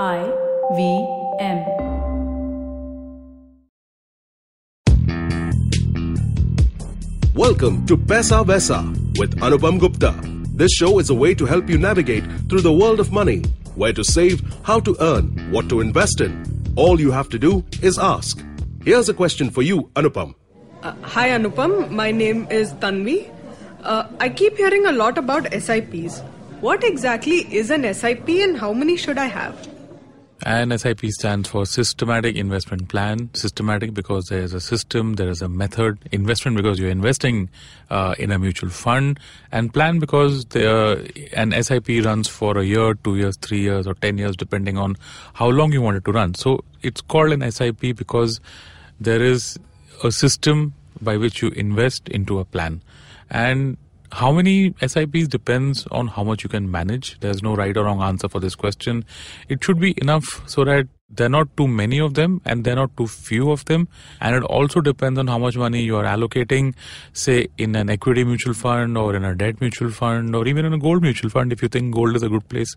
I V M. Welcome to Paisa Vaisa with Anupam Gupta. This show is a way to help you navigate through the world of money, where to save, how to earn, what to invest in. All you have to do is ask. Here's a question for you, Anupam. Uh, hi Anupam, my name is Tanvi. Uh, I keep hearing a lot about SIPs. What exactly is an SIP and how many should I have? And SIP stands for Systematic Investment Plan. Systematic because there is a system, there is a method. Investment because you're investing uh, in a mutual fund. And plan because there, an SIP runs for a year, two years, three years, or ten years, depending on how long you want it to run. So it's called an SIP because there is a system by which you invest into a plan. And how many SIPs depends on how much you can manage. There's no right or wrong answer for this question. It should be enough so that there are not too many of them and there are not too few of them. And it also depends on how much money you are allocating, say in an equity mutual fund or in a debt mutual fund or even in a gold mutual fund if you think gold is a good place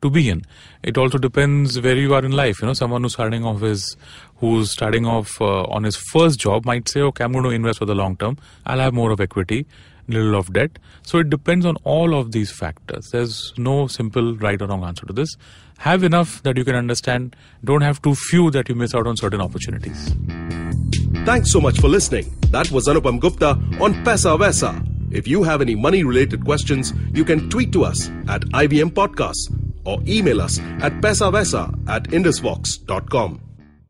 to be in. It also depends where you are in life. You know, someone who's starting off is who's starting off uh, on his first job might say, okay, I'm going to invest for the long term. I'll have more of equity little of debt. So it depends on all of these factors. There's no simple right or wrong answer to this. Have enough that you can understand. Don't have too few that you miss out on certain opportunities. Thanks so much for listening. That was Anupam Gupta on Paisa Vaisa. If you have any money related questions, you can tweet to us at IVM Podcasts or email us at paisavaisa at indusvox.com.